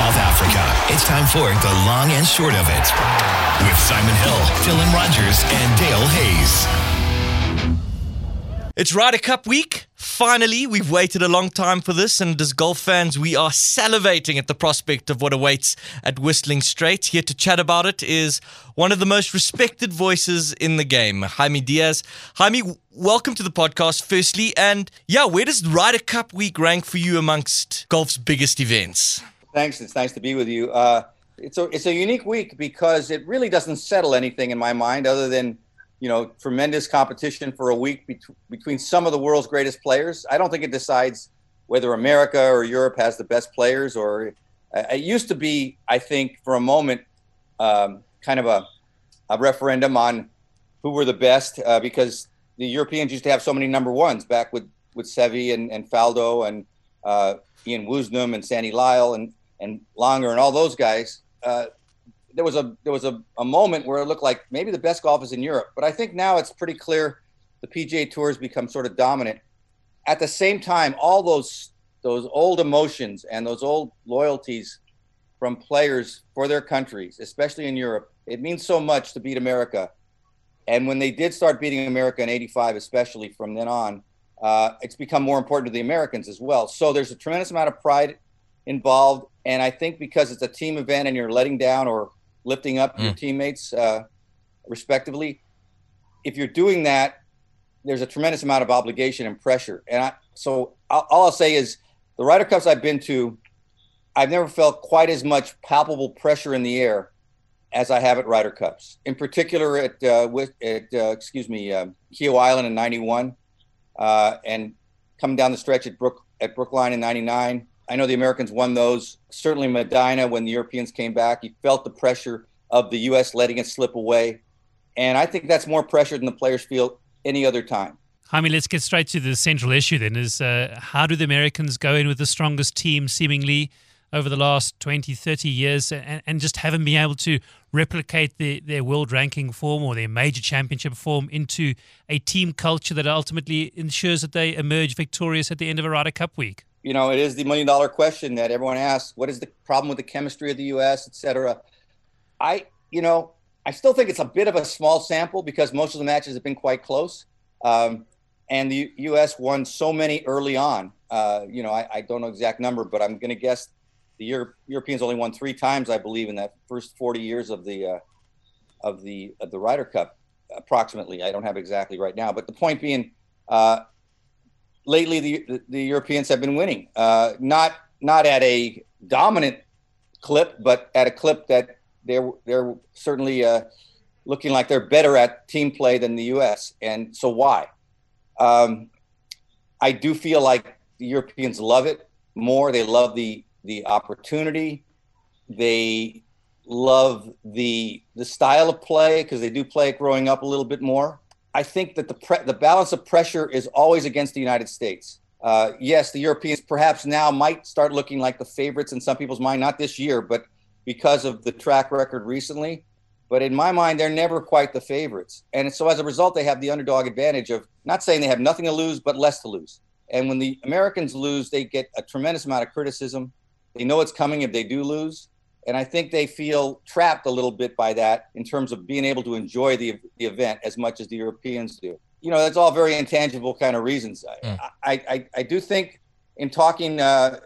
South Africa. It's time for the long and short of it with Simon Hill, Dylan Rogers, and Dale Hayes. It's Ryder Cup week. Finally, we've waited a long time for this, and as golf fans, we are salivating at the prospect of what awaits at Whistling Straits. Here to chat about it is one of the most respected voices in the game, Jaime Diaz. Jaime, welcome to the podcast, firstly. And yeah, where does Ryder Cup week rank for you amongst golf's biggest events? Thanks. It's nice to be with you. Uh, it's a it's a unique week because it really doesn't settle anything in my mind other than you know tremendous competition for a week bet- between some of the world's greatest players. I don't think it decides whether America or Europe has the best players. Or uh, it used to be, I think, for a moment, um, kind of a a referendum on who were the best uh, because the Europeans used to have so many number ones back with with Seve and, and Faldo and uh, Ian Woosnam and Sandy Lyle and and Langer and all those guys, uh, there was a there was a, a moment where it looked like maybe the best golf is in Europe. But I think now it's pretty clear the PGA Tour has become sort of dominant. At the same time, all those those old emotions and those old loyalties from players for their countries, especially in Europe, it means so much to beat America. And when they did start beating America in '85, especially from then on, uh, it's become more important to the Americans as well. So there's a tremendous amount of pride involved. And I think because it's a team event and you're letting down or lifting up mm. your teammates, uh, respectively, if you're doing that, there's a tremendous amount of obligation and pressure. And I, so all I'll say is the Ryder Cups I've been to, I've never felt quite as much palpable pressure in the air as I have at Ryder Cups. In particular, at uh, with at uh, excuse me, uh, Kiawah Island in '91, uh, and coming down the stretch at Brook at Brookline in '99, I know the Americans won those. Certainly Medinah, when the Europeans came back, you felt the pressure of the U.S. letting it slip away. And I think that's more pressure than the players feel any other time. I mean, let's get straight to the central issue then is uh, how do the Americans go in with the strongest team seemingly over the last 20, 30 years and, and just haven't been able to replicate the, their world ranking form or their major championship form into a team culture that ultimately ensures that they emerge victorious at the end of a Ryder Cup week? You know, it is the million dollar question that everyone asks. What is the problem with the chemistry of the U.S., et cetera? I, you know, I still think it's a bit of a small sample because most of the matches have been quite close. Um, and the U.S. won so many early on. Uh, you know, I, I, don't know exact number, but I'm going to guess the Euro- Europeans only won three times, I believe, in that first 40 years of the uh, of the of the Ryder Cup, approximately. I don't have exactly right now, but the point being, uh, lately the, the Europeans have been winning, uh, not not at a dominant clip, but at a clip that they're they're certainly uh, looking like they're better at team play than the U.S. And so why? Um, I do feel like the Europeans love it more. They love the the opportunity. They love the the style of play because they do play growing up a little bit more. I think that the pre- the balance of pressure is always against the United States. Uh, yes, the Europeans perhaps now might start looking like the favorites in some people's mind, not this year, but because of the track record recently. But in my mind, they're never quite the favorites. And so as a result, they have the underdog advantage of not saying they have nothing to lose, but less to lose. And when the Americans lose, they get a tremendous amount of criticism. They know it's coming if they do lose. And I think they feel trapped a little bit by that in terms of being able to enjoy the, the event as much as the Europeans do. You know, that's all very intangible kind of reasons. Mm. I, I, I do think in talking uh,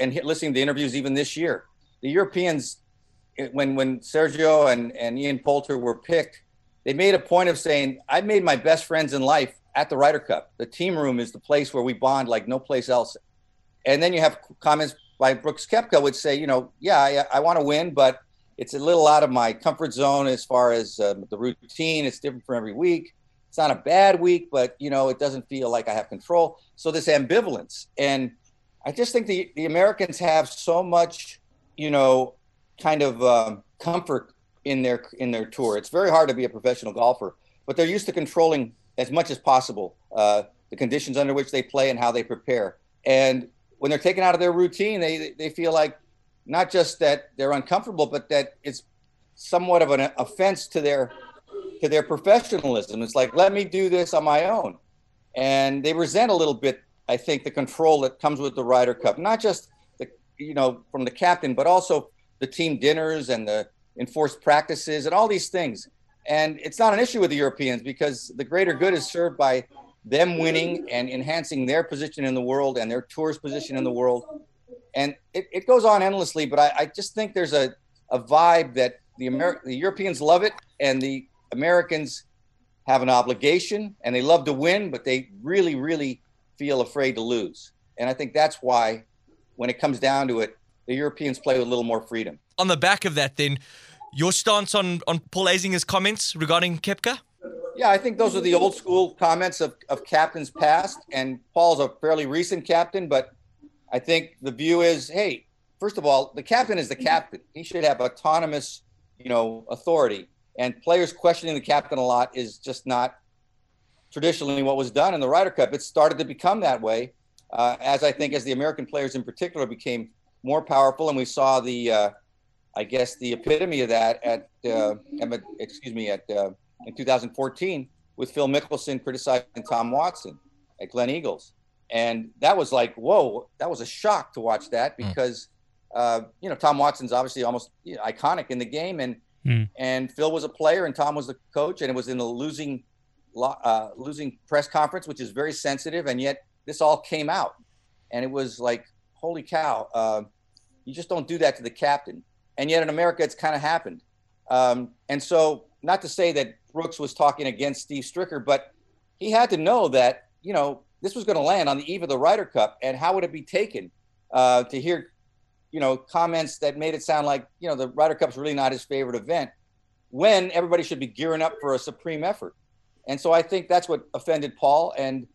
and listening to interviews even this year, the Europeans, when, when Sergio and, and Ian Poulter were picked, they made a point of saying, I made my best friends in life at the Ryder Cup. The team room is the place where we bond like no place else. And then you have comments by Brooks Koepka would say, you know, yeah, I, I want to win, but it's a little out of my comfort zone as far as uh, the routine. It's different for every week. It's not a bad week, but you know, it doesn't feel like I have control. So this ambivalence, and I just think the the Americans have so much, you know, kind of um, comfort in their in their tour. It's very hard to be a professional golfer, but they're used to controlling as much as possible uh, the conditions under which they play and how they prepare. And when they're taken out of their routine, they they feel like not just that they're uncomfortable, but that it's somewhat of an offense to their to their professionalism. It's like let me do this on my own, and they resent a little bit. I think the control that comes with the Ryder Cup, not just the you know, from the captain, but also the team dinners and the enforced practices and all these things. And it's not an issue with the Europeans because the greater good is served by them winning and enhancing their position in the world and their tour's position in the world. And it, it goes on endlessly, but I, I just think there's a, a vibe that the Amer- the Europeans love it and the Americans have an obligation and they love to win, but they really, really feel afraid to lose. And I think that's why, when it comes down to it, the Europeans play with a little more freedom. On the back of that, then, your stance on, on Paul Azinger's comments regarding Koepka? Yeah, I think those are the old school comments of, of captains past. And Paul's a fairly recent captain, but I think the view is hey, first of all, the captain is the captain. He should have autonomous, you know, authority. And players questioning the captain a lot is just not traditionally what was done in the Ryder Cup. It started to become that way, uh, as I think as the American players in particular became more powerful, and we saw the, uh, I guess, the epitome of that at, uh, excuse me, at uh, in 2014 with Phil Mickelson criticizing Tom Watson at Gleneagles. and that was like, whoa, that was a shock to watch that hmm. because, mm. you know, Tom Watson's obviously almost you know, iconic in the game, and mm. and Phil was a player and Tom was the coach, and it was in a losing, uh, losing press conference, which is very sensitive, and yet this all came out, and it was like, holy cow. Uh, you just don't do that to the captain. And yet in America, it's kind of happened. Um, and so, not to say that Brooks was talking against Steve Stricker, but he had to know that, you know, this was going to land on the eve of the Ryder Cup. And how would it be taken uh, to hear, you know, comments that made it sound like, you know, the Ryder Cup's really not his favorite event when everybody should be gearing up for a supreme effort. And so I think that's what offended Paul. And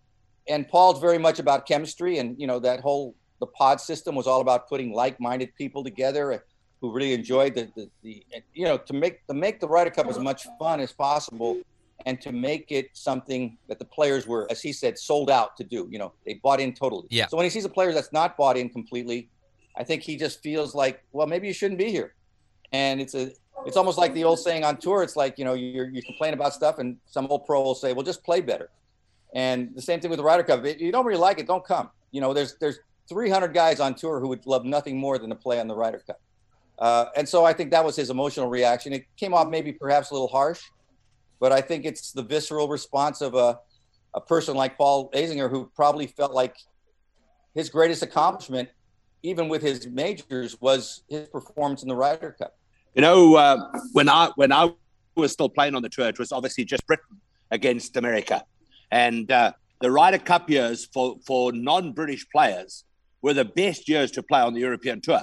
and Paul's very much about chemistry and, you know, that whole the pod system was all about putting like-minded people together who really enjoyed the, the, the you know to make to make the Ryder Cup as much fun as possible and to make it something that the players were as he said sold out to do you know they bought in totally. Yeah. So when he sees a player that's not bought in completely i think he just feels like well maybe you shouldn't be here. And it's a it's almost like the old saying on tour it's like you know you you complain about stuff and some old pro will say well just play better. And the same thing with the Ryder Cup. If you don't really like it don't come. You know there's there's 300 guys on tour who would love nothing more than to play on the Ryder Cup. Uh, and so I think that was his emotional reaction. It came off maybe perhaps a little harsh, but I think it's the visceral response of a, a person like Paul Azinger who probably felt like his greatest accomplishment, even with his majors, was his performance in the Ryder Cup. You know, uh, when I when I was still playing on the tour, it was obviously just Britain against America, and uh, the Ryder Cup years for for non-British players were the best years to play on the European tour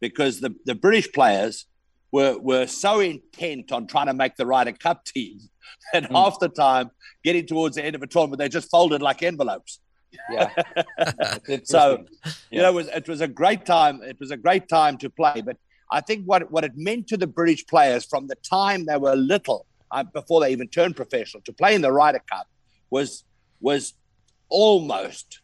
because the, the British players were, were so intent on trying to make the Ryder Cup team that mm. half the time, getting towards the end of a tournament, they just folded like envelopes. Yeah. so, yeah. you know, it was, it was a great time. It was a great time to play. But I think what, what it meant to the British players from the time they were little, uh, before they even turned professional, to play in the Ryder Cup was was almost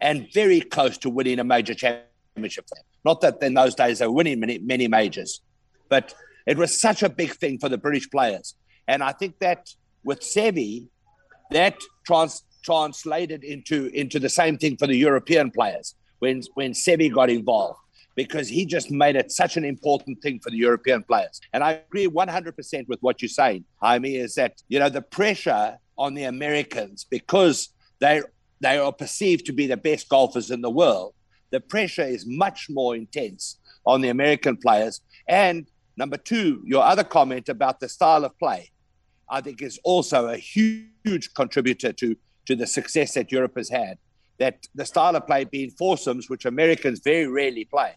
and very close to winning a major championship. Not that in those days they were winning many, many majors, but it was such a big thing for the British players. And I think that with Seve, that trans- translated into, into the same thing for the European players when, when Seve got involved because he just made it such an important thing for the European players. And I agree 100% with what you're saying, Jaime, is that, you know, the pressure on the Americans because they they are perceived to be the best golfers in the world, the pressure is much more intense on the American players. And number two, your other comment about the style of play, I think is also a huge contributor to, to the success that Europe has had. That the style of play being foursomes, which Americans very rarely play,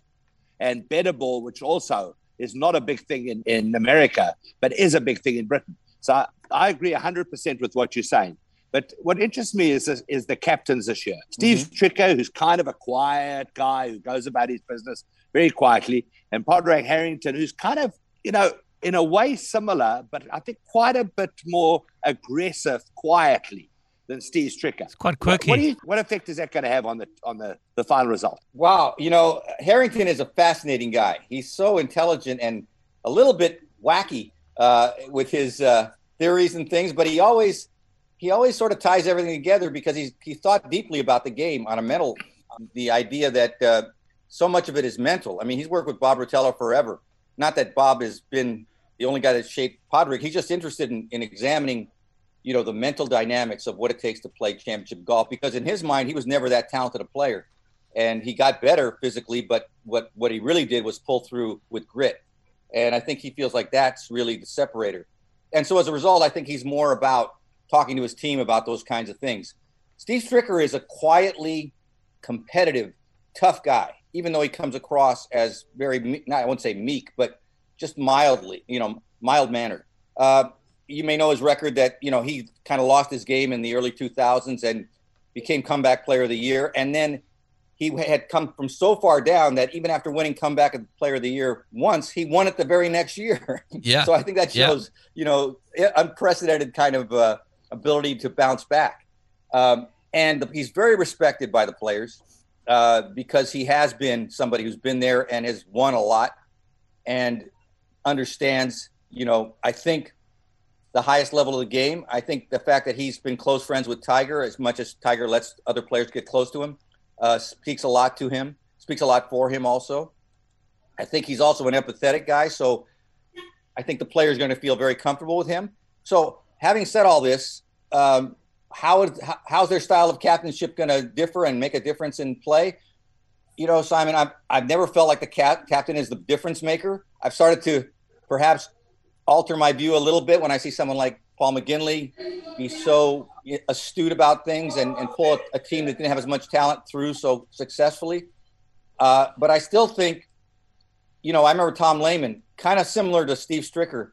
and better ball, which also is not a big thing in, in America, but is a big thing in Britain. So I, I agree 100% with what you're saying. But what interests me is is the captains this year. Steve mm-hmm. Stricker, who's kind of a quiet guy who goes about his business very quietly, and Padraig Harrington, who's kind of you know in a way similar, but I think quite a bit more aggressive quietly than Steve Stricker. It's quite quirky. What, what, you, what effect is that going to have on the on the, the final result? Wow, you know Harrington is a fascinating guy. He's so intelligent and a little bit wacky uh, with his uh, theories and things, but he always he always sort of ties everything together because he's he thought deeply about the game on a mental, the idea that uh, so much of it is mental. I mean, he's worked with Bob Rotella forever. Not that Bob has been the only guy that shaped Padraig. He's just interested in, in examining, you know, the mental dynamics of what it takes to play championship golf. Because in his mind, he was never that talented a player, and he got better physically. But what what he really did was pull through with grit, and I think he feels like that's really the separator. And so as a result, I think he's more about talking to his team about those kinds of things. Steve Stricker is a quietly competitive, tough guy, even though he comes across as very, not, I won't say meek, but just mildly, you know, mild mannered. Uh, you may know his record that, you know, he kind of lost his game in the early 2000s and became comeback player of the year. And then he had come from so far down that even after winning comeback player of the year once, he won it the very next year. Yeah. so I think that shows, yeah. you know, unprecedented kind of uh, ability to bounce back. Um, and the, he's very respected by the players uh, because he has been somebody who's been there and has won a lot and understands, you know, I think the highest level of the game. I think the fact that he's been close friends with Tiger, as much as Tiger lets other players get close to him, uh, speaks a lot to him, speaks a lot for him also. I think he's also an empathetic guy. So I think the player is going to feel very comfortable with him. So having said all this, um, how is how, how's their style of captainship going to differ and make a difference in play? You know, Simon, I've, I've never felt like the cap, captain is the difference maker. I've started to perhaps alter my view a little bit when I see someone like Paul McGinley be so astute about things and, and pull a, a team that didn't have as much talent through so successfully. Uh, but I still think, you know, I remember Tom Lehman, kind of similar to Steve Stricker,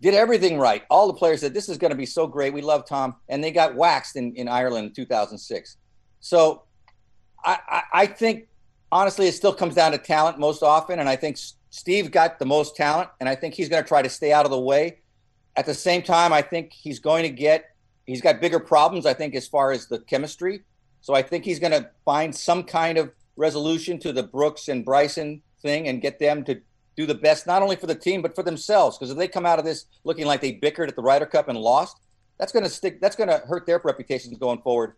did everything right. All the players said, This is going to be so great. We love Tom. And they got waxed in, in Ireland in 2006. So I, I, I think, honestly, it still comes down to talent most often. And I think Steve got the most talent. And I think he's going to try to stay out of the way. At the same time, I think he's going to get, he's got bigger problems, I think, as far as the chemistry. So I think he's going to find some kind of resolution to the Brooks and Bryson thing and get them to do the best not only for the team but for themselves. Because if they come out of this looking like they bickered at the Ryder Cup and lost, that's going to stick. That's going to hurt their reputations going forward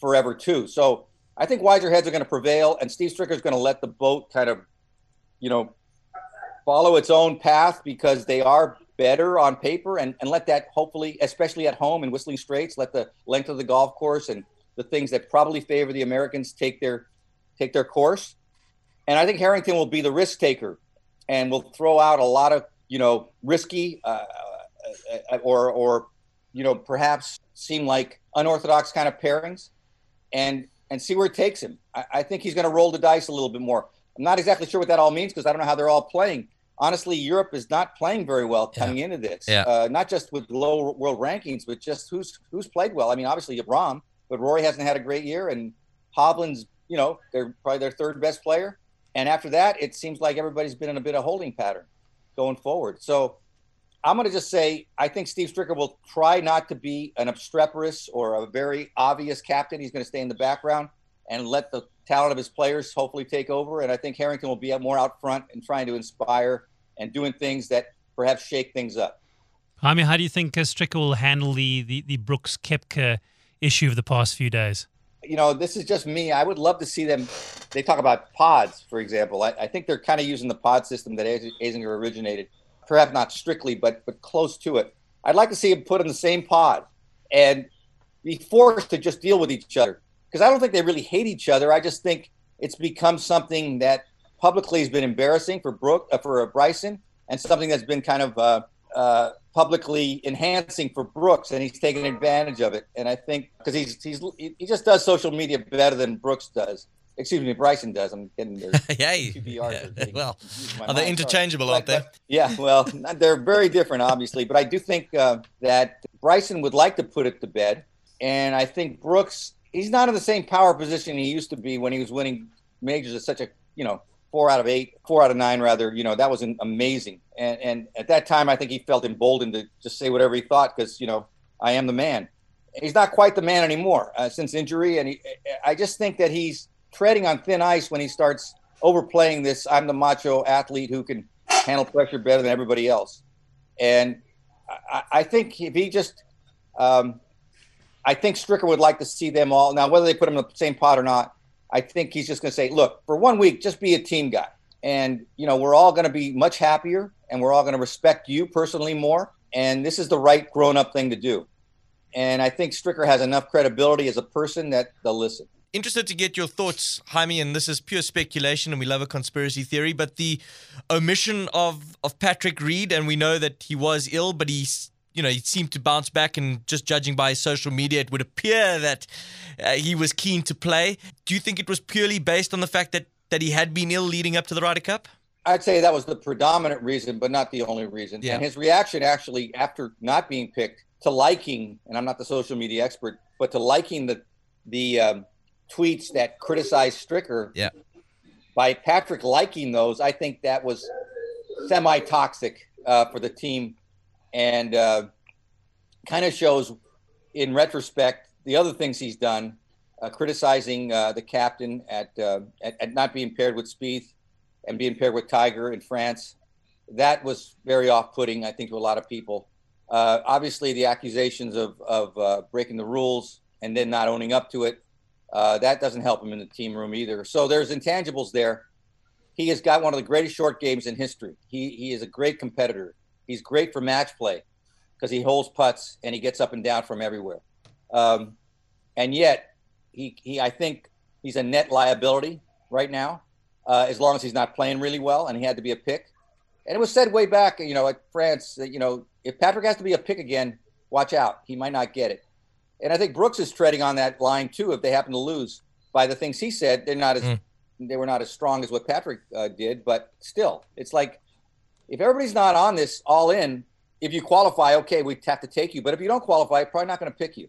forever too. So I think wiser heads are going to prevail, and Steve Stricker is going to let the boat kind of, you know, follow its own path because they are better on paper, and and let that hopefully, especially at home in Whistling Straits, let the length of the golf course and the things that probably favor the Americans take their take their course. And I think Harrington will be the risk taker and will throw out a lot of you know risky uh, uh, or or you know perhaps seem like unorthodox kind of pairings, and and see where it takes him. I, I think he's going to roll the dice a little bit more. I'm not exactly sure what that all means because I don't know how they're all playing. Honestly, Europe is not playing very well coming yeah. into this. Yeah. Uh, not just with low world rankings, but just who's who's played well. I mean, obviously Rahm, but Rory hasn't had a great year, and Hovland's you know they're probably their third best player. And after that, it seems like everybody's been in a bit of holding pattern going forward. So I'm going to just say I think Steve Stricker will try not to be an obstreperous or a very obvious captain. He's going to stay in the background and let the talent of his players hopefully take over. And I think Harrington will be more out front and trying to inspire and doing things that perhaps shake things up. I mean, how do you think uh, Stricker will handle the, the, the Brooks Koepka issue of the past few days? You know, this is just me. I would love to see them. They talk about pods, for example. I, I think they're kind of using the pod system that Azinger originated, perhaps not strictly, but but close to it. I'd like to see them put in the same pod and be forced to just deal with each other because I don't think they really hate each other. I just think it's become something that publicly has been embarrassing for Brooke uh, for uh, Bryson and something that's been kind of uh, uh, publicly enhancing for Brooks, and he's taking advantage of it. And I think because he's he's he just does social media better than Brooks does. Excuse me, Bryson does. I'm getting there. Yay. yeah. Well, are they interchangeable, aren't they? yeah. Well, they're very different, obviously. But I do think uh, that Bryson would like to put it to bed, and I think Brooks he's not in the same power position he used to be when he was winning majors at such a you know four out of eight, four out of nine, rather. You know, that was amazing. And, and at that time, I think he felt emboldened to just say whatever he thought because, you know, I am the man. He's not quite the man anymore uh, since injury. And he, I just think that he's treading on thin ice when he starts overplaying this I'm the macho athlete who can handle pressure better than everybody else. And I, I think if he just, um, I think Stricker would like to see them all. Now, whether they put them in the same pot or not, I think he's just going to say, look, for one week, just be a team guy. And, you know, we're all going to be much happier and we're all going to respect you personally more. And this is the right grown up thing to do. And I think Stricker has enough credibility as a person that they'll listen. Interested to get your thoughts, Jaime, and this is pure speculation, and we love a conspiracy theory. But the omission of of Patrick Reed, and we know that he was ill, but he's you know he seemed to bounce back, and just judging by his social media, it would appear that uh, he was keen to play. Do you think it was purely based on the fact that that he had been ill leading up to the Ryder Cup? I'd say that was the predominant reason, but not the only reason. Yeah. And his reaction actually after not being picked to liking, and I'm not the social media expert, but to liking the the um, tweets that criticized Stricker. Yeah. By Patrick liking those, I think that was semi toxic uh, for the team, and uh, kind of shows, in retrospect, the other things he's done, uh, criticizing uh, the captain at, uh, at, at not being paired with Spieth and being paired with Tiger in France. That was very off-putting, I think, to a lot of people. Uh, obviously, the accusations of, of uh, breaking the rules and then not owning up to it, that doesn't help him in the team room either. So there's intangibles there. He has got one of the greatest short games in history. He, he is a great competitor. He's great for match play because he holds putts and he gets up and down from everywhere. Um, and yet, he, he I think he's a net liability right now, uh, as long as he's not playing really well and he had to be a pick. And it was said way back, you know, at France that, you know, if Patrick has to be a pick again, watch out. He might not get it. And I think Brooks is treading on that line too. If they happen to lose, by the things he said, they're not as mm. they were not as strong as what Patrick uh, did. But still, it's like if everybody's not on this all in, if you qualify, okay, we have to take you. But if you don't qualify, probably not going to pick you.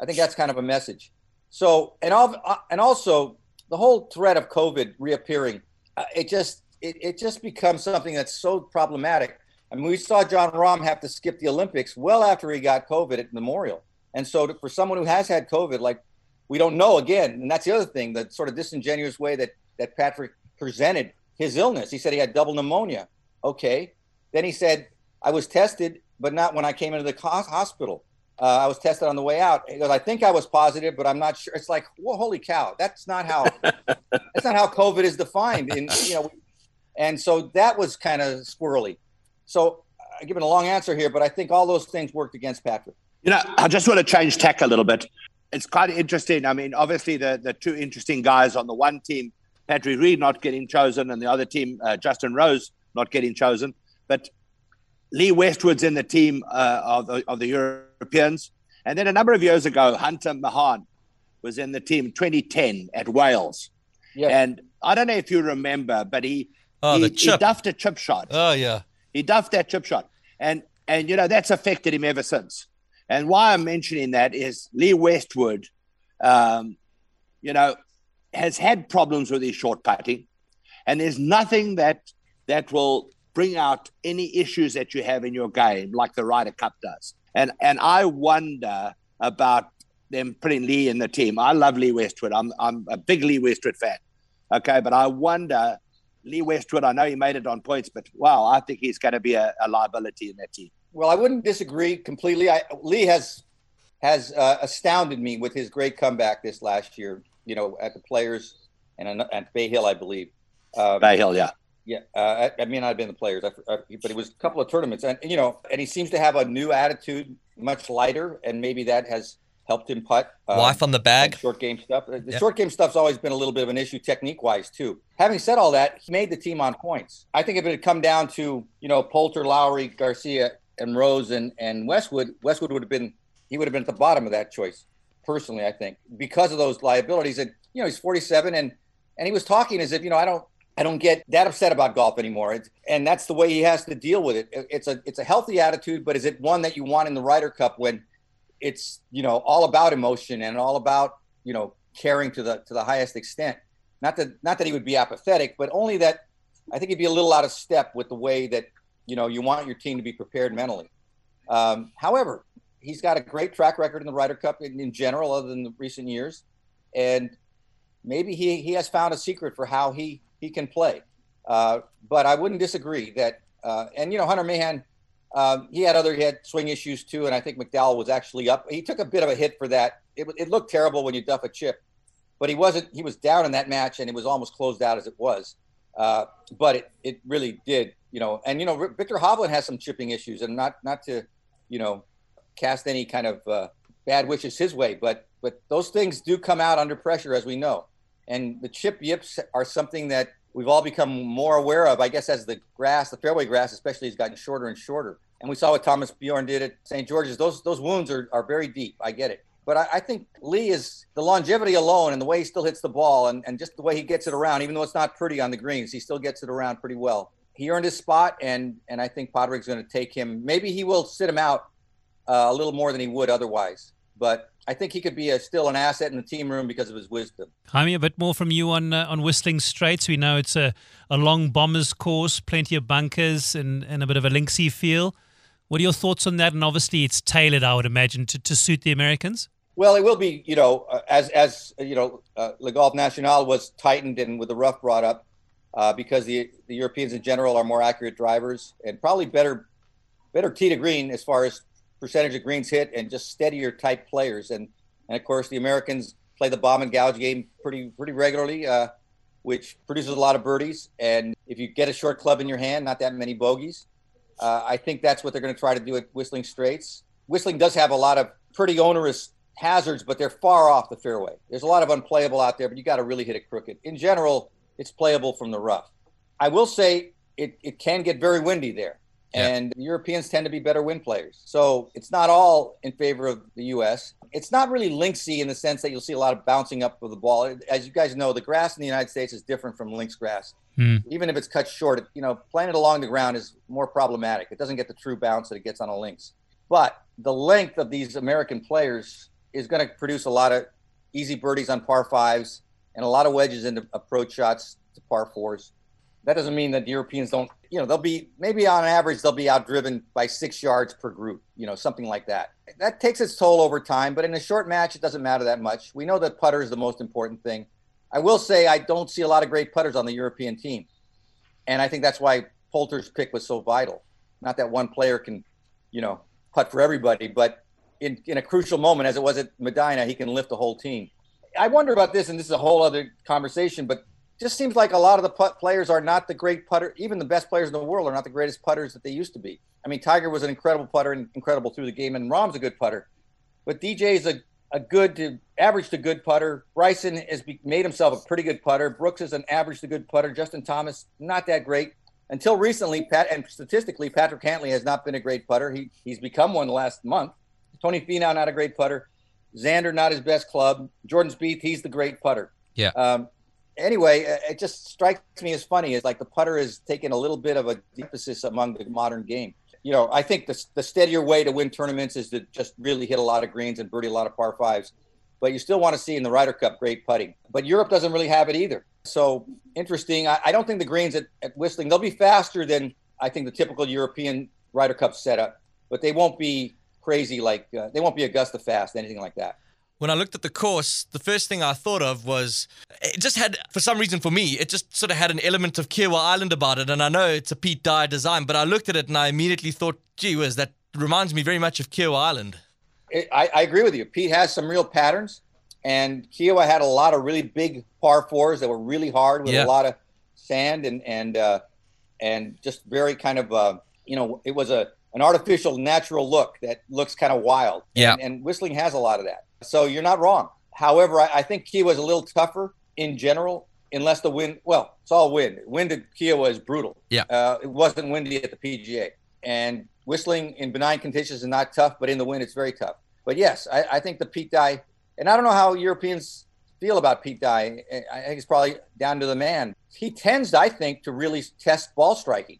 I think that's kind of a message. So and all uh, and also the whole threat of COVID reappearing, uh, it just it, it just becomes something that's so problematic I mean, we saw Jon Rahm have to skip the Olympics well after he got COVID at Memorial. And so, to, for someone who has had COVID, like we don't know again, and that's the other thing, the sort of disingenuous way that that Patrick presented his illness. He said he had double pneumonia. Okay. Then he said, I was tested, but not when I came into the hospital. Uh, I was tested on the way out. He goes, I think I was positive, but I'm not sure. It's like, well, holy cow, that's not how that's not how COVID is defined. In you know, and so that was kind of squirrely. So I'm giving a long answer here, but I think all those things worked against Patrick. You know, I just want to change tack a little bit. It's quite interesting. I mean, obviously, the, the two interesting guys on the one team, Patrick Reed not getting chosen, and the other team, uh, Justin Rose not getting chosen. But Lee Westwood's in the team uh, of, the, of the Europeans. And then a number of years ago, Hunter Mahan was in the team 2010 at Wales. Yes. And I don't know if you remember, but he, oh, he, he duffed a chip shot. Oh, yeah. He duffed that chip shot, and and you know that's affected him ever since. And why I'm mentioning that is Lee Westwood, um, you know, has had problems with his short putting, and there's nothing that that will bring out any issues that you have in your game like the Ryder Cup does. And and I wonder about them putting Lee in the team. I love Lee Westwood. I'm I'm a big Lee Westwood fan. Okay, but I wonder Lee Westwood, I know he made it on points, but wow, I think he's going to be a, a liability in that team. Well, I wouldn't disagree completely. I, Lee has has uh, astounded me with his great comeback this last year. You know, at the Players and at Bay Hill, I believe. Um, Bay Hill, yeah. Yeah, uh, I, I mean, I've been the players, I, I, but it was a couple of tournaments, and you know, and he seems to have a new attitude, much lighter, and maybe that has helped him putt. Um, Life on the bag. Short game stuff. The yep. short game stuff's always been a little bit of an issue technique wise too. Having said all that, he made the team on points. I think if it had come down to you know Poulter, Lowry, Garcia, and Rose and and Westwood, Westwood would have been he would have been at the bottom of that choice. Personally, I think because of those liabilities, and you know he's 47 and and he was talking as if you know I don't I don't get that upset about golf anymore. It's, and that's the way he has to deal with it. It's a it's a healthy attitude, but is it one that you want in the Ryder Cup when it's you know all about emotion and all about you know caring to the to the highest extent. Not that not that he would be apathetic, but only that I think he'd be a little out of step with the way that you know you want your team to be prepared mentally. Um, however, he's got a great track record in the Ryder Cup in, in general, other than the recent years, and maybe he he has found a secret for how he he can play. Uh, but I wouldn't disagree that, uh, and you know, Hunter Mahan um, he had other he had swing issues too, and I think McDowell was actually up. He took a bit of a hit for that. It, it looked terrible when you duff a chip, but he wasn't. He was down in that match, and it was almost closed out as it was. Uh, but it, it really did, you know. And you know, Victor Hovland has some chipping issues, and not not to, you know, cast any kind of uh, bad wishes his way, but but those things do come out under pressure, as we know. And the chip yips are something that we've all become more aware of, I guess, as the grass, the fairway grass, especially, has gotten shorter and shorter. And we saw what Thomas Bjorn did at St. George's. Those those wounds are, are very deep. I get it. But I, I, think Lee is the longevity alone and the way he still hits the ball and, and just the way he gets it around, even though it's not pretty on the greens, he still gets it around pretty well. He earned his spot, and and I think Padraig's going to take him. Maybe he will sit him out uh, a little more than he would otherwise. But I think he could be a, still an asset in the team room because of his wisdom. Jaime, a bit more from you on uh, on Whistling Straits. We know it's a, a long bombers course, plenty of bunkers, and, and a bit of a linksy feel. What are your thoughts on that? And obviously, it's tailored, I would imagine, to, to suit the Americans. Well, it will be, you know, uh, as as you know, uh, Le Golf National was tightened and with the rough brought up uh, because the the Europeans in general are more accurate drivers and probably better better tee to green as far as percentage of greens hit and just steadier type players. And and of course, the Americans play the bomb and gouge game pretty pretty regularly, uh, which produces a lot of birdies. And if you get a short club in your hand, not that many bogeys. Uh, I think that's what they're going to try to do at Whistling Straits. Whistling does have a lot of pretty onerous hazards, but they're far off the fairway. There's a lot of unplayable out there, but you got to really hit it crooked. In general, it's playable from the rough. I will say it, it can get very windy there, yeah. and Europeans tend to be better wind players. So it's not all in favor of the U.S. It's not really linksy in the sense that you'll see a lot of bouncing up of the ball. As you guys know, the grass in the United States is different from links grass. Mm. Even if it's cut short, you know, playing it along the ground is more problematic. It doesn't get the true bounce that it gets on a links. But the length of these American players is going to produce a lot of easy birdies on par fives and a lot of wedges into approach shots to par fours. That doesn't mean that the Europeans don't, you know, they'll be maybe on average they'll be outdriven by six yards per group, you know, something like that. That takes its toll over time, but in a short match, it doesn't matter that much. We know that putter is the most important thing. I will say I don't see a lot of great putters on the European team, and I think that's why Poulter's pick was so vital. Not that one player can, you know, putt for everybody, but in, in a crucial moment, as it was at Medinah, he can lift the whole team. I wonder about this, and this is a whole other conversation, but just seems like a lot of the putt players are not the great putter. Even the best players in the world are not the greatest putters that they used to be. I mean, Tiger was an incredible putter and incredible through the game, and Rahm's a good putter. But DJ is a, a good to average to good putter. Bryson has be, made himself a pretty good putter. Brooks is an average to good putter. Justin Thomas, not that great. Until recently, Pat and statistically, Patrick Cantlay has not been a great putter. He he's become one last month. Tony Finau, not a great putter. Xander, not his best club. Jordan Spieth, he's the great putter. Yeah. Um, anyway, it just strikes me as funny. Is like the putter is taking a little bit of a emphasis among the modern game. You know, I think the, the steadier way to win tournaments is to just really hit a lot of greens and birdie a lot of par fives. But you still want to see in the Ryder Cup great putting. But Europe doesn't really have it either. So interesting. I, I don't think the greens at, at Whistling, they'll be faster than I think the typical European Ryder Cup setup, but they won't be crazy like uh, they won't be Augusta fast, anything like that. When I looked at the course, the first thing I thought of was it just had, for some reason for me, it just sort of had an element of Kiawah Island about it. And I know it's a Pete Dye design, but I looked at it and I immediately thought, gee whiz, that reminds me very much of Kiawah Island. It, I, I agree with you. Pete has some real patterns, and Kiawah had a lot of really big par fours that were really hard with yeah. a lot of sand and and uh, and just very kind of uh, you know it was a an artificial, natural look that looks kind of wild. Yeah. And, and, whistling has a lot of that. So you're not wrong. However, I, I think Kia was a little tougher in general, unless the wind. Well, it's all wind. Wind at Kia was brutal. Yeah. Uh, it wasn't windy at the PGA, and whistling in benign conditions is not tough, but in the wind it's very tough. But yes, I, I think the Pete Dye, and I don't know how Europeans feel about Pete Dye. I think it's probably down to the man. He tends, I think, to really test ball striking.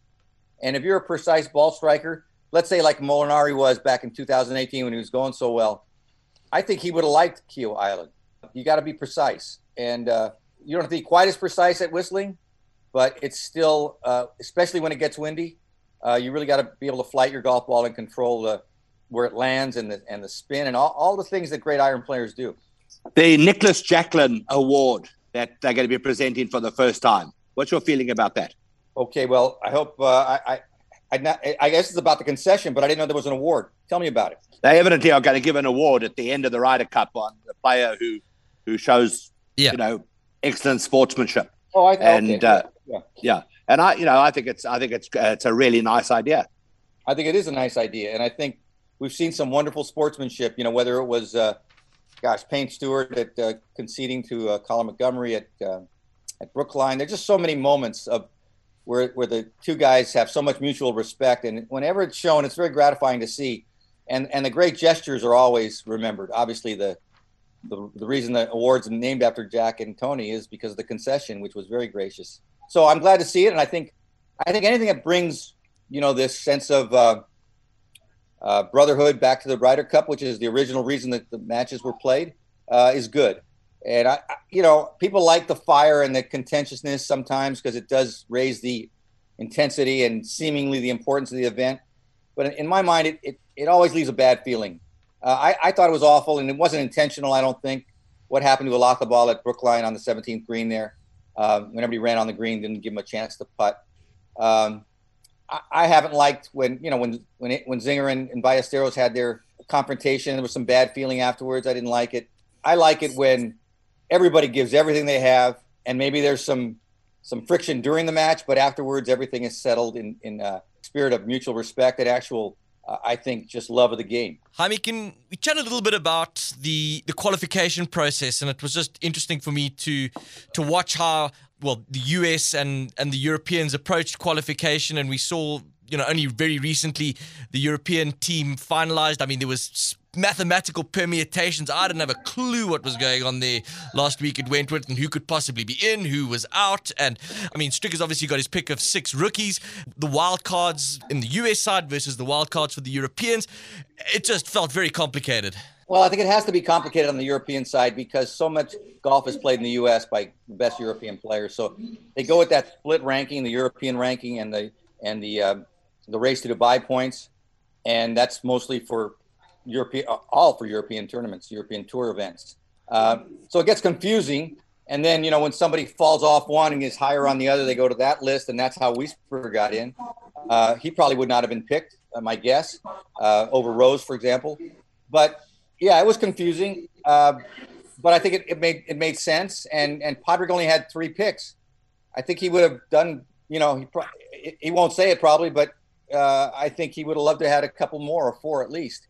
And if you're a precise ball striker, let's say like Molinari was back in 2018 when he was going so well, I think he would have liked Kiawah Island. You got to be precise, and uh, you don't have to be quite as precise at whistling, but it's still, uh, especially when it gets windy, uh, you really got to be able to flight your golf ball and control the where it lands and the and the spin and all, all the things that great iron players do. The Nicklaus Jacklin Award that they're going to be presenting for the first time. What's your feeling about that? Okay, well, I hope uh, I, I, not, I guess it's about the concession, but I didn't know there was an award. Tell me about it. They evidently are going to give an award at the end of the Ryder Cup on the player who who shows yeah. you know, excellent sportsmanship. Oh, I and okay. uh, yeah. yeah, and I, you know, I think it's, I think it's, uh, it's a really nice idea. I think it is a nice idea, and I think we've seen some wonderful sportsmanship. You know, whether it was, uh, gosh, Payne Stewart at uh, conceding to uh, Colin Montgomerie at uh, at Brookline. There's just so many moments of where where the two guys have so much mutual respect, and whenever it's shown, it's very gratifying to see. And and the great gestures are always remembered. Obviously, the the, the reason the awards named after Jack and Tony is because of the concession, which was very gracious. So I'm glad to see it, and I think I think anything that brings you know this sense of uh, uh, brotherhood back to the Ryder Cup, which is the original reason that the matches were played, uh, is good. And I, you know, people like the fire and the contentiousness sometimes because it does raise the intensity and seemingly the importance of the event. But in my mind, it, it, it always leaves a bad feeling. Uh, I, I thought it was awful, and it wasn't intentional. I don't think what happened to Olazábal at Brookline on the 17th green there. Whenever he ran on the green, didn't give him a chance to putt. Um, I, I, haven't liked when you know when when it, when Zinger and, and Ballesteros had their confrontation. There was some bad feeling afterwards. I didn't like it. I like it when everybody gives everything they have, and maybe there's some some friction during the match, but afterwards everything is settled in in a spirit of mutual respect and actual. Uh, I think just love of the game. Jaime, can we chat a little bit about the the qualification process? And it was just interesting for me to to watch how well the US and and the Europeans approached qualification, and we saw you know only very recently the European team finalized. I mean, there was mathematical permutations. I didn't have a clue what was going on there last week at Wentworth and who could possibly be in, who was out. And I mean, Stricker's obviously got his pick of six rookies. The wild cards in the US side versus the wild cards for the Europeans. It just felt very complicated. Well, I think it has to be complicated on the European side because so much golf is played in the U.S. by the best European players. So they go with that split ranking, the European ranking, and the and the uh, the race to Dubai points, and that's mostly for European, all for European tournaments, European tour events. Uh, so it gets confusing. And then, you know, when somebody falls off one and is higher on the other, they go to that list, and that's how Wiesberger got in. Uh, he probably would not have been picked, uh, my guess, uh, over Rose, for example. But yeah, it was confusing. Uh, but I think it, it, made it made sense. And and Padraig only had three picks. I think he would have done. You know, he, pro- he won't say it probably, but uh, I think he would have loved to have had a couple more or four at least.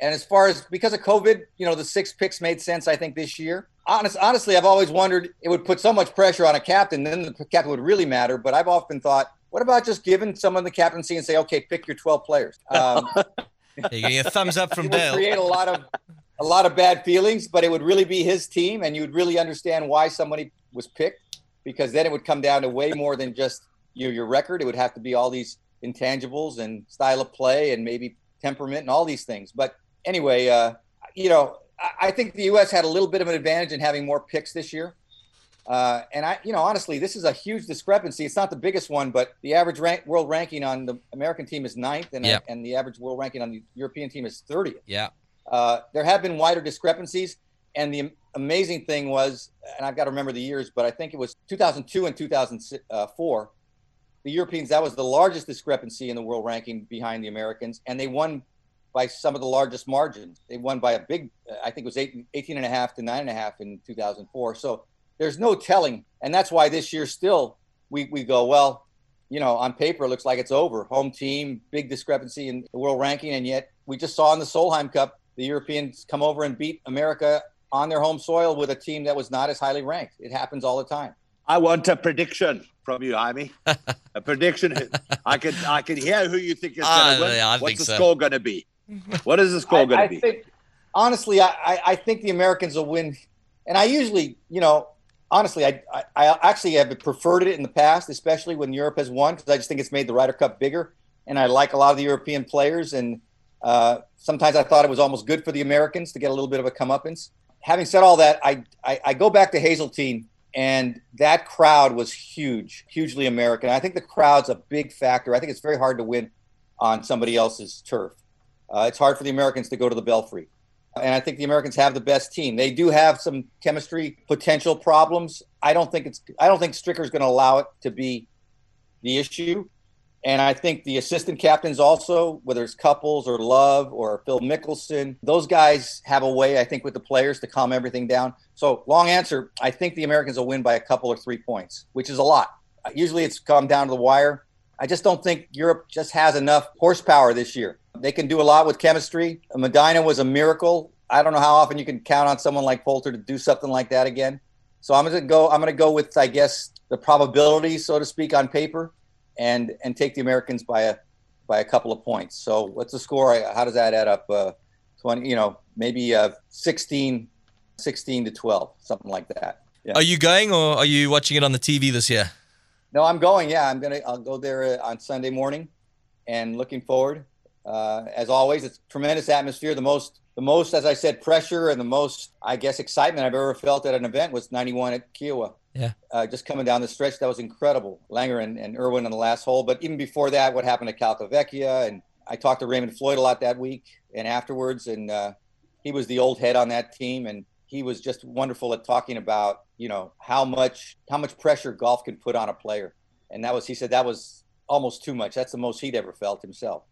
And as far as because of COVID, you know, the six picks made sense, I think, this year. Honest, honestly, I've always wondered it would put so much pressure on a captain, then the captain would really matter. But I've often thought, what about just giving someone the captaincy and say, okay, pick your 12 players? Um, You're getting a thumbs up from it Dale. Create a lot of a lot of bad feelings, but it would really be his team, and you would really understand why somebody was picked, because then it would come down to way more than just you know, your record. It would have to be all these intangibles and style of play, and maybe temperament and all these things. But anyway, uh, you know, I, I think the U.S. had a little bit of an advantage in having more picks this year. Uh, and I, you know, honestly, this is a huge discrepancy. It's not the biggest one, but the average rank, world ranking on the American team is ninth, and yep. and the average world ranking on the European team is 30th. Yeah. Uh, there have been wider discrepancies, and the amazing thing was, and I've got to remember the years, but I think it was 2002 and 2004. The Europeans that was the largest discrepancy in the world ranking behind the Americans, and they won by some of the largest margins. They won by a big, I think it was 18, 18 and a half to nine and a half in 2004. So there's no telling. And that's why this year still we, we go, well, you know, on paper, it looks like it's over. Home team, big discrepancy in the world ranking. And yet we just saw in the Solheim Cup, the Europeans come over and beat America on their home soil with a team that was not as highly ranked. It happens all the time. I want a prediction from you, Jaime. a prediction. I can I can hear who you think is going to uh, win. Yeah, What's the so. score going to be? What is the score going to be? Think, honestly, I, I think the Americans will win. And I usually, you know, honestly, I, I, I actually have preferred it in the past, especially when Europe has won, because I just think it's made the Ryder Cup bigger. And I like a lot of the European players. And uh, sometimes I thought it was almost good for the Americans to get a little bit of a comeuppance. Having said all that, I, I, I go back to Hazeltine, and that crowd was huge, hugely American. I think the crowd's a big factor. I think it's very hard to win on somebody else's turf. Uh, it's hard for the Americans to go to the Belfry. And I think the Americans have the best team. They do have some chemistry potential problems. I don't think it's I don't think Stricker's going to allow it to be the issue. And I think the assistant captains also, whether it's Couples or Love or Phil Mickelson, those guys have a way, I think, with the players to calm everything down. So, long answer, I think the Americans will win by a couple or three points, which is a lot. Usually it's come down to the wire. I just don't think Europe just has enough horsepower this year. They can do a lot with chemistry. Medinah was a miracle. I don't know how often you can count on someone like Poulter to do something like that again. So I'm going to go. I'm going to go with, I guess, the probability, so to speak, on paper and and take the Americans by a by a couple of points. So what's the score? How does that add up? Uh, 20, you know, maybe uh, 16, 16 to 12, something like that. Yeah. Are you going or are you watching it on the TV this year? No, I'm going. Yeah, I'm gonna. I'll go there uh, on Sunday morning, and looking forward. Uh, as always, it's tremendous atmosphere. The most, the most, as I said, pressure and the most, I guess, excitement I've ever felt at an event was '91 at Kiawah. Yeah. Uh, just coming down the stretch, that was incredible. Langer and, and Irwin on the last hole. But even before that, what happened at Calcavecchia. And I talked to Raymond Floyd a lot that week and afterwards. And uh, he was the old head on that team. And he was just wonderful at talking about, you know, how much, how much pressure golf can put on a player. And that was, he said that was almost too much. That's the most he'd ever felt himself.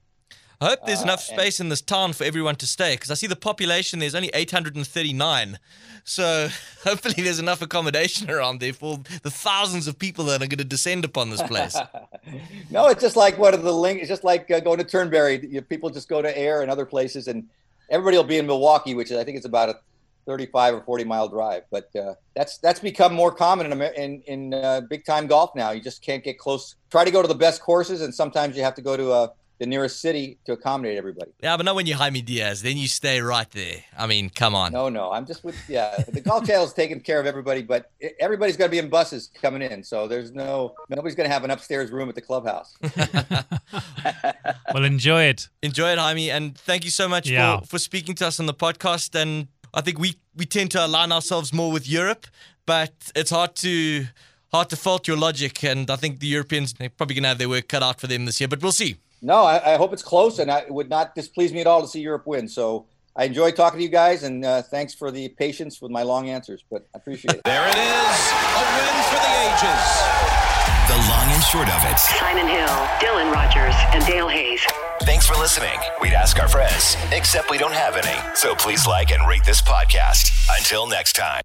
I hope there's uh, enough space in this town for everyone to stay because I see the population there's only 839. So hopefully there's enough accommodation around there for the thousands of people that are going to descend upon this place. no, it's just like one of the link. It's just like uh, going to Turnberry. People just go to Ayr and other places, and everybody will be in Milwaukee, which is I think it's about a 35 or 40 mile drive. But uh, that's that's become more common in in, in uh, big time golf now. You just can't get close. Try to go to the best courses, and sometimes you have to go to a the nearest city to accommodate everybody. Yeah, but not when you're Jaime Diaz. Then you stay right there. I mean, come on. No, no. I'm just with, yeah. The golf channel is taking care of everybody, but everybody's going to be in buses coming in. So there's no, nobody's going to have an upstairs room at the clubhouse. well, enjoy it. Enjoy it, Jaime. And thank you so much yeah. for, for speaking to us on the podcast. And I think we, we tend to align ourselves more with Europe, but it's hard to hard to fault your logic. And I think the Europeans are probably going to have their work cut out for them this year, but we'll see. No, I, I, hope it's close, and I, it would not displease me at all to see Europe win. So I enjoy talking to you guys, and uh, thanks for the patience with my long answers, but I appreciate it. there it is, a win for the ages. The long and short of it. Simon Hill, Dylan Rogers, and Dale Hayes. Thanks for listening. We'd ask our friends, except we don't have any. So please like and rate this podcast. Until next time.